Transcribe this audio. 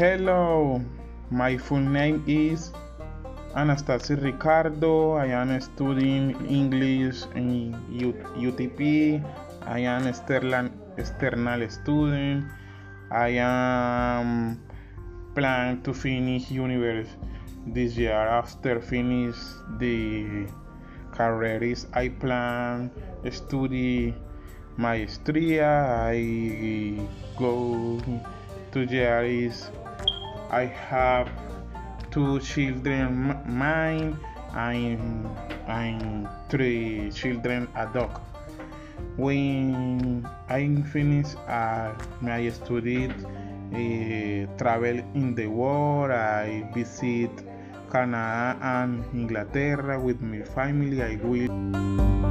Hello, my full name is Anastasia Ricardo. I am studying English in UTP. I am external, external student. I am plan to finish university this year. After finish the careers, I plan study maestria. I go to years. I have two children mine and, and three children a dog. When I finish uh, my studied uh, travel in the world, I visit Canada and Inglaterra with my family. I will.